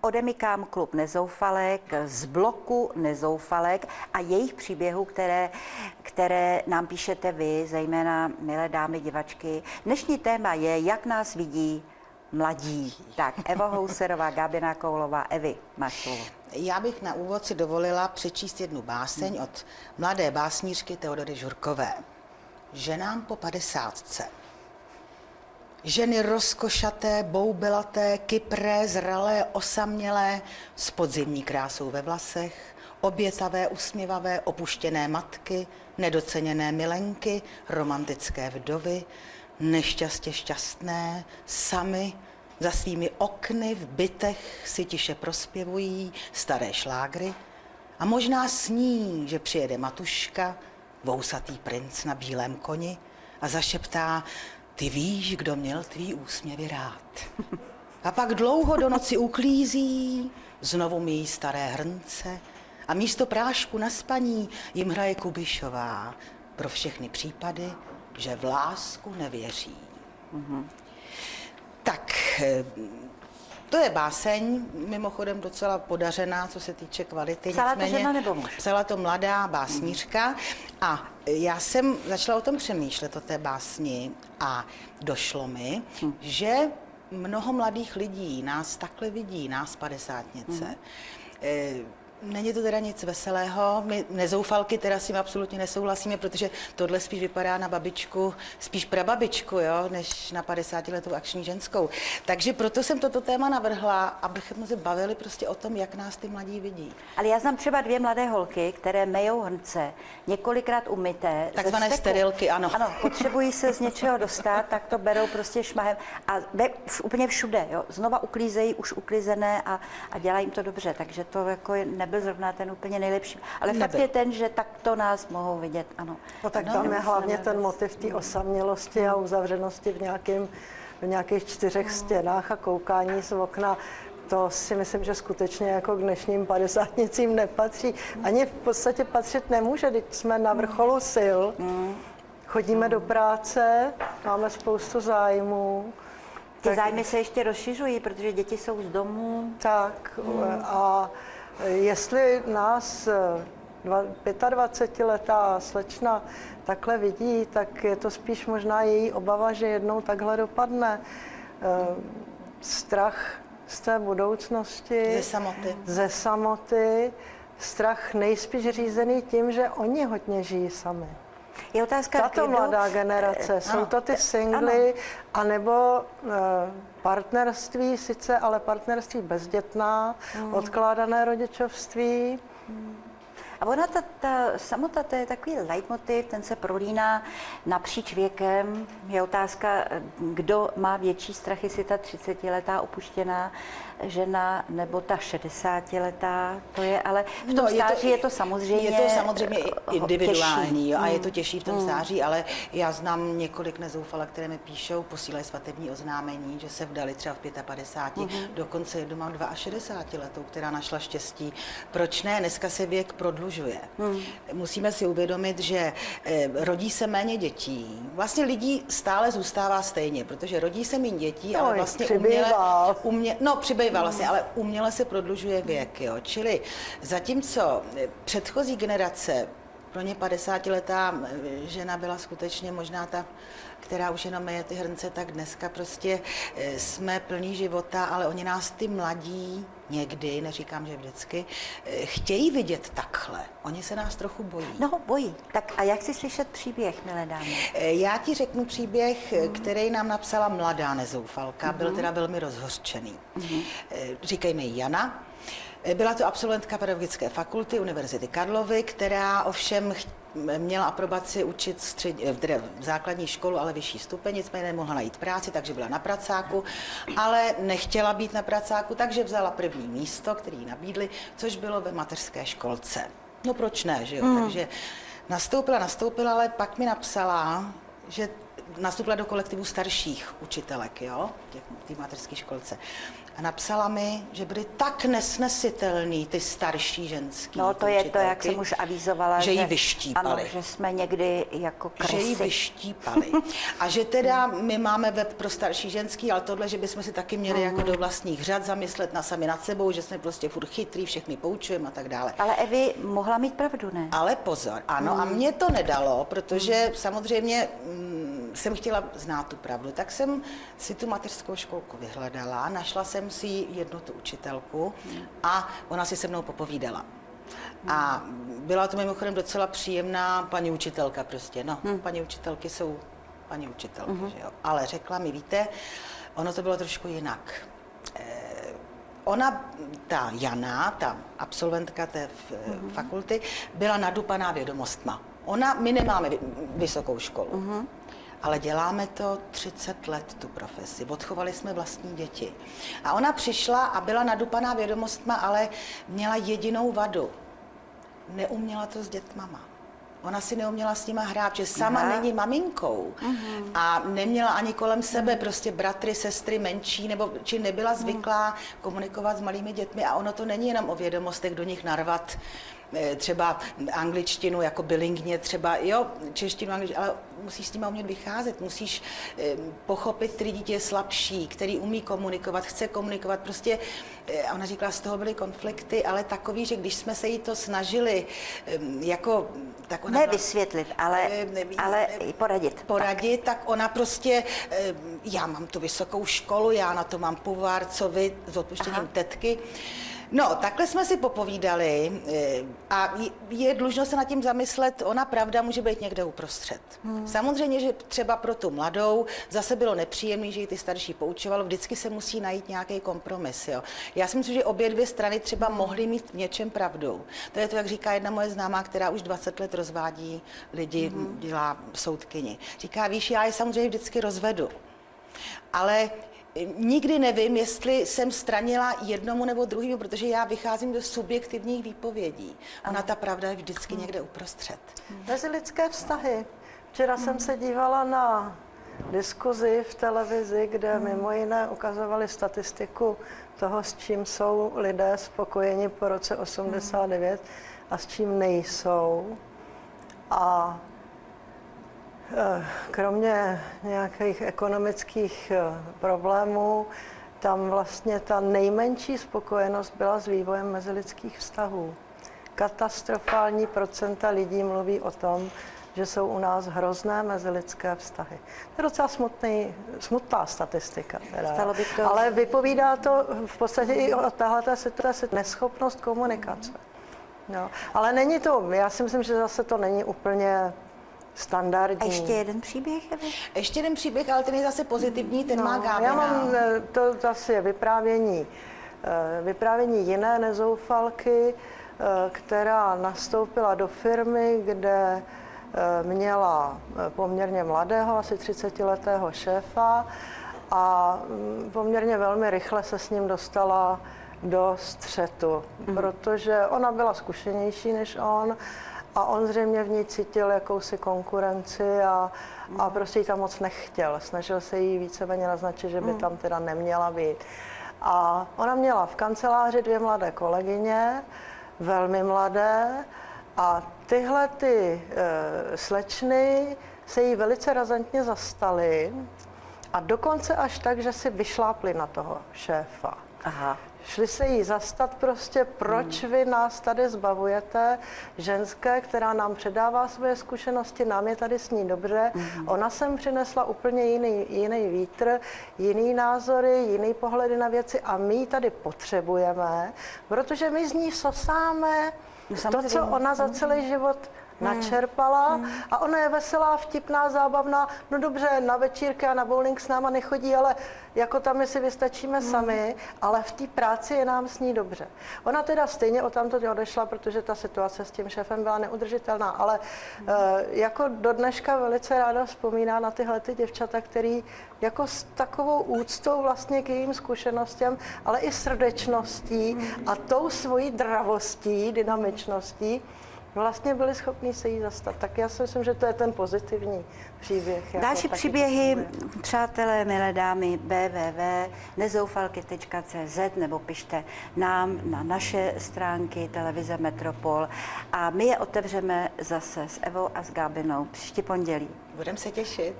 odemykám klub Nezoufalek z bloku Nezoufalek a jejich příběhů, které, které nám píšete vy, zejména milé dámy divačky. Dnešní téma je, jak nás vidí mladí. Tak, Eva Houserová, Gábina Koulová, Evi, máš. Já bych na úvod si dovolila přečíst jednu báseň od mladé básnířky Teodory Žurkové. Ženám po padesátce. Ženy rozkošaté, boubelaté, kypré, zralé, osamělé, s podzimní krásou ve vlasech, obětavé, usměvavé, opuštěné matky, nedoceněné milenky, romantické vdovy, nešťastě šťastné, sami, za svými okny v bytech si tiše prospěvují staré šlágry. A možná sní, že přijede matuška, vousatý princ na bílém koni a zašeptá, ty víš, kdo měl tvý úsměvy rád. A pak dlouho do noci uklízí, znovu míjí staré hrnce a místo prášku na spaní jim hraje Kubišová pro všechny případy, že v lásku nevěří. Mm-hmm. Tak, eh, to je báseň, mimochodem docela podařená, co se týče kvality. Psala to žena nebo muž? Psala to mladá básnířka a já jsem začala o tom přemýšlet, o té básni a došlo mi, hmm. že mnoho mladých lidí nás takhle vidí, nás padesátnice. Hmm. Není to teda nic veselého. My nezoufalky teda s tím absolutně nesouhlasíme, protože tohle spíš vypadá na babičku, spíš prababičku, jo, než na 50 letou akční ženskou. Takže proto jsem toto téma navrhla, abychom se bavili prostě o tom, jak nás ty mladí vidí. Ale já znám třeba dvě mladé holky, které mejou hrnce, několikrát umyté. Takzvané sterilky, ano. Ano, potřebují se z něčeho dostat, tak to berou prostě šmahem. A ve, úplně všude, jo. Znova uklízejí už uklizené a, a dělají to dobře, takže to jako je, nebyl zrovna ten úplně nejlepší. Ale Nebyl. fakt je ten, že takto nás mohou vidět, ano. No tak no, tam je hlavně ten motiv té osamělosti a uzavřenosti v, nějakým, v nějakých čtyřech no. stěnách a koukání z okna to si myslím, že skutečně jako k dnešním padesátnicím nepatří. Ani v podstatě patřit nemůže, když jsme na vrcholu sil, chodíme do práce, máme spoustu zájmů. Ty tak, zájmy se ještě rozšiřují, protože děti jsou z domu. Tak hmm. a Jestli nás 25-letá eh, slečna takhle vidí, tak je to spíš možná její obava, že jednou takhle dopadne. Eh, strach z té budoucnosti. Ze samoty. Ze samoty. Strach nejspíš řízený tím, že oni hodně žijí sami. Je otázka, Tato kdo... mladá generace, jsou to ty singly, anebo uh, partnerství sice, ale partnerství bezdětná, hmm. odkládané rodičovství. Hmm. A ona, ta, ta samota, to je takový leitmotiv, ten se prolíná napříč věkem. Je otázka, kdo má větší strach, jestli ta 30-letá opuštěná žena nebo ta 60-letá, to je, ale v tom no, stáří je to, je to samozřejmě Je to samozřejmě individuální jo, a je to těžší v tom mm. stáří, ale já znám několik nezoufala, které mi píšou, posílají svatební oznámení, že se vdali třeba v 55, mm. dokonce jednu mám 62 letou, která našla štěstí. Proč ne? Dneska se věk prodlužuje. Mm. Musíme si uvědomit, že eh, rodí se méně dětí. Vlastně lidí stále zůstává stejně, protože rodí se méně dětí, no, ale vlastně uměle, umě, no, přibývá přibývá vlastně, ale uměle se prodlužuje věk, jo. Čili zatímco předchozí generace pro ně 50-letá žena byla skutečně možná ta, která už jenom je ty hrnce, tak dneska prostě e, jsme plní života, ale oni nás ty mladí někdy, neříkám, že vždycky, e, chtějí vidět takhle. Oni se nás trochu bojí. No, bojí. Tak a jak si slyšet příběh, milé dámy? E, já ti řeknu příběh, mm. který nám napsala mladá nezoufalka. Mm. Byl teda velmi rozhořčený. Mm. Říkej mi Jana. Byla to absolventka pedagogické fakulty Univerzity Karlovy, která ovšem měla aprobaci učit střed, v základní školu, ale vyšší stupeň, nicméně nemohla najít práci, takže byla na pracáku, ale nechtěla být na pracáku, takže vzala první místo, který nabídli, což bylo ve mateřské školce. No proč ne, že jo? Hmm. Takže nastoupila, nastoupila, ale pak mi napsala, že nastoupila do kolektivu starších učitelek, jo, v té mateřské školce. a napsala mi, že byly tak nesnesitelný ty starší ženský No to je to, jak jsem už avizovala. Že, že ji vyštípali. Ano, že jsme někdy jako kresy. Že ji vyštípali. A že teda my máme web pro starší ženský, ale tohle, že bychom si taky měli jako do vlastních řad zamyslet na sami nad sebou, že jsme prostě furt chytrý, všechny poučujeme a tak dále. Ale Evi mohla mít pravdu, ne? Ale pozor, ano, hmm. a mě to nedalo, protože samozřejmě mm, jsem chtěla znát tu pravdu, tak jsem si tu mateřskou školku vyhledala, našla jsem si jednu tu učitelku a ona si se mnou popovídala. A byla to mimochodem docela příjemná paní učitelka prostě. No, hmm. paní učitelky jsou paní učitelky, hmm. že jo. Ale řekla mi, víte, ono to bylo trošku jinak. Eh, ona, ta Jana, ta absolventka té hmm. fakulty, byla nadupaná vědomostma. Ona, my nemáme vysokou školu. Hmm ale děláme to 30 let, tu profesi. Odchovali jsme vlastní děti. A ona přišla a byla nadupaná vědomostma, ale měla jedinou vadu neuměla to s dětmama. Ona si neuměla s nima hrát, že sama Aha. není maminkou uh-huh. a neměla ani kolem sebe prostě bratry, sestry menší, nebo či nebyla zvyklá uh-huh. komunikovat s malými dětmi a ono to není jenom o vědomostech do nich narvat třeba angličtinu jako bilingně, třeba jo, češtinu, angličtinu, ale musíš s nimi umět vycházet, musíš eh, pochopit, který dítě je slabší, který umí komunikovat, chce komunikovat, prostě eh, a ona říkala, z toho byly konflikty, ale takový, že když jsme se jí to snažili jako... Tak ona ne byla, vysvětlit, ale, ne, ale ne, poradit. Poradit, tak. tak ona prostě, já mám tu vysokou školu, já na to mám půvár, co vy, s odpuštěním Aha. tetky, No, takhle jsme si popovídali eh, a je dlužno se nad tím zamyslet, ona pravda může být někde uprostřed. Hmm. Samozřejmě, že třeba pro tu mladou zase bylo nepříjemné, že ji ty starší poučovalo, vždycky se musí najít nějaký kompromis. Jo. Já si myslím, že obě dvě strany třeba hmm. mohly mít v něčem pravdu. To je to, jak říká jedna moje známá, která už 20 let rozvádí lidi, hmm. dělá soudkyni. Říká, víš, já je samozřejmě vždycky rozvedu. Ale nikdy nevím, jestli jsem stranila jednomu nebo druhému, protože já vycházím do subjektivních výpovědí. Ona ta pravda je vždycky někde uprostřed. lidské vztahy. Včera jsem se dívala na diskuzi v televizi, kde mimo jiné ukazovali statistiku toho, s čím jsou lidé spokojeni po roce 89 a s čím nejsou. A kromě nějakých ekonomických eh, problémů, tam vlastně ta nejmenší spokojenost byla s vývojem mezilidských vztahů. Katastrofální procenta lidí mluví o tom, že jsou u nás hrozné mezilidské vztahy. To je docela smutný, smutná statistika. Teda. By to... Ale vypovídá to v podstatě i o téhle situaci neschopnost komunikace. No. Ale není to, já si myslím, že zase to není úplně standardní. A ještě jeden příběh? Ještě jeden příběh, ale ten je zase pozitivní, ten no, má Gábina. Já mám, eh, to zase je vyprávění, eh, vyprávění jiné nezoufalky, eh, která nastoupila do firmy, kde měla poměrně mladého, asi 30-letého šéfa a mm, poměrně velmi rychle se s ním dostala do střetu, mm. protože ona byla zkušenější než on a on zřejmě v ní cítil jakousi konkurenci a, a prostě ji tam moc nechtěl. Snažil se jí víceméně naznačit, že by mm. tam teda neměla být. A ona měla v kanceláři dvě mladé kolegyně, velmi mladé, a tyhle ty e, slečny se jí velice razantně zastaly a dokonce až tak, že si vyšlápli na toho šéfa. Aha. Šli se jí zastat prostě, proč hmm. vy nás tady zbavujete, ženské, která nám předává svoje zkušenosti, nám je tady s ní dobře. Hmm. Ona sem přinesla úplně jiný, jiný vítr, jiný názory, jiný pohledy na věci a my ji tady potřebujeme, protože my z ní sosáme no, to, co ona za celý život. Načerpala hmm. a ona je veselá, vtipná, zábavná. No dobře, na večírky a na bowling s náma nechodí, ale jako tam my si vystačíme hmm. sami, ale v té práci je nám s ní dobře. Ona teda stejně o tamto odešla, protože ta situace s tím šéfem byla neudržitelná, ale hmm. uh, jako do dneška velice ráda vzpomíná na tyhle ty děvčata, který jako s takovou úctou vlastně k jejím zkušenostem, ale i srdečností hmm. a tou svojí dravostí, dynamičností, vlastně byli schopni se jí zastat. Tak já si myslím, že to je ten pozitivní příběh. Jako Další příběhy, přátelé, milé dámy, www.nezoufalky.cz nebo pište nám na naše stránky televize Metropol a my je otevřeme zase s Evou a s Gábinou příští pondělí. Budeme se těšit.